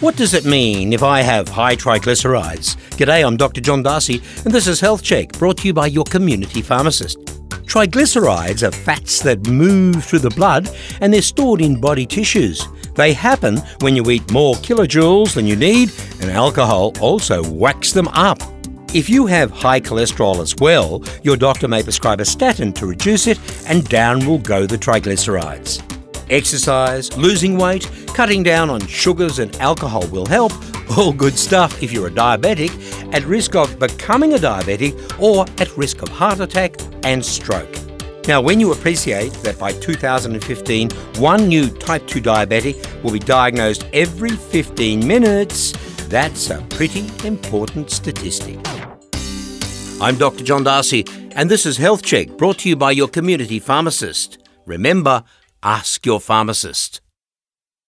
What does it mean if I have high triglycerides? G'day, I'm Dr. John D'Arcy, and this is Health Check brought to you by your community pharmacist. Triglycerides are fats that move through the blood and they're stored in body tissues. They happen when you eat more kilojoules than you need, and alcohol also whacks them up. If you have high cholesterol as well, your doctor may prescribe a statin to reduce it, and down will go the triglycerides. Exercise, losing weight, cutting down on sugars and alcohol will help. All good stuff if you're a diabetic, at risk of becoming a diabetic, or at risk of heart attack and stroke. Now, when you appreciate that by 2015, one new type 2 diabetic will be diagnosed every 15 minutes, that's a pretty important statistic. I'm Dr. John D'Arcy, and this is Health Check brought to you by your community pharmacist. Remember, ask your pharmacist.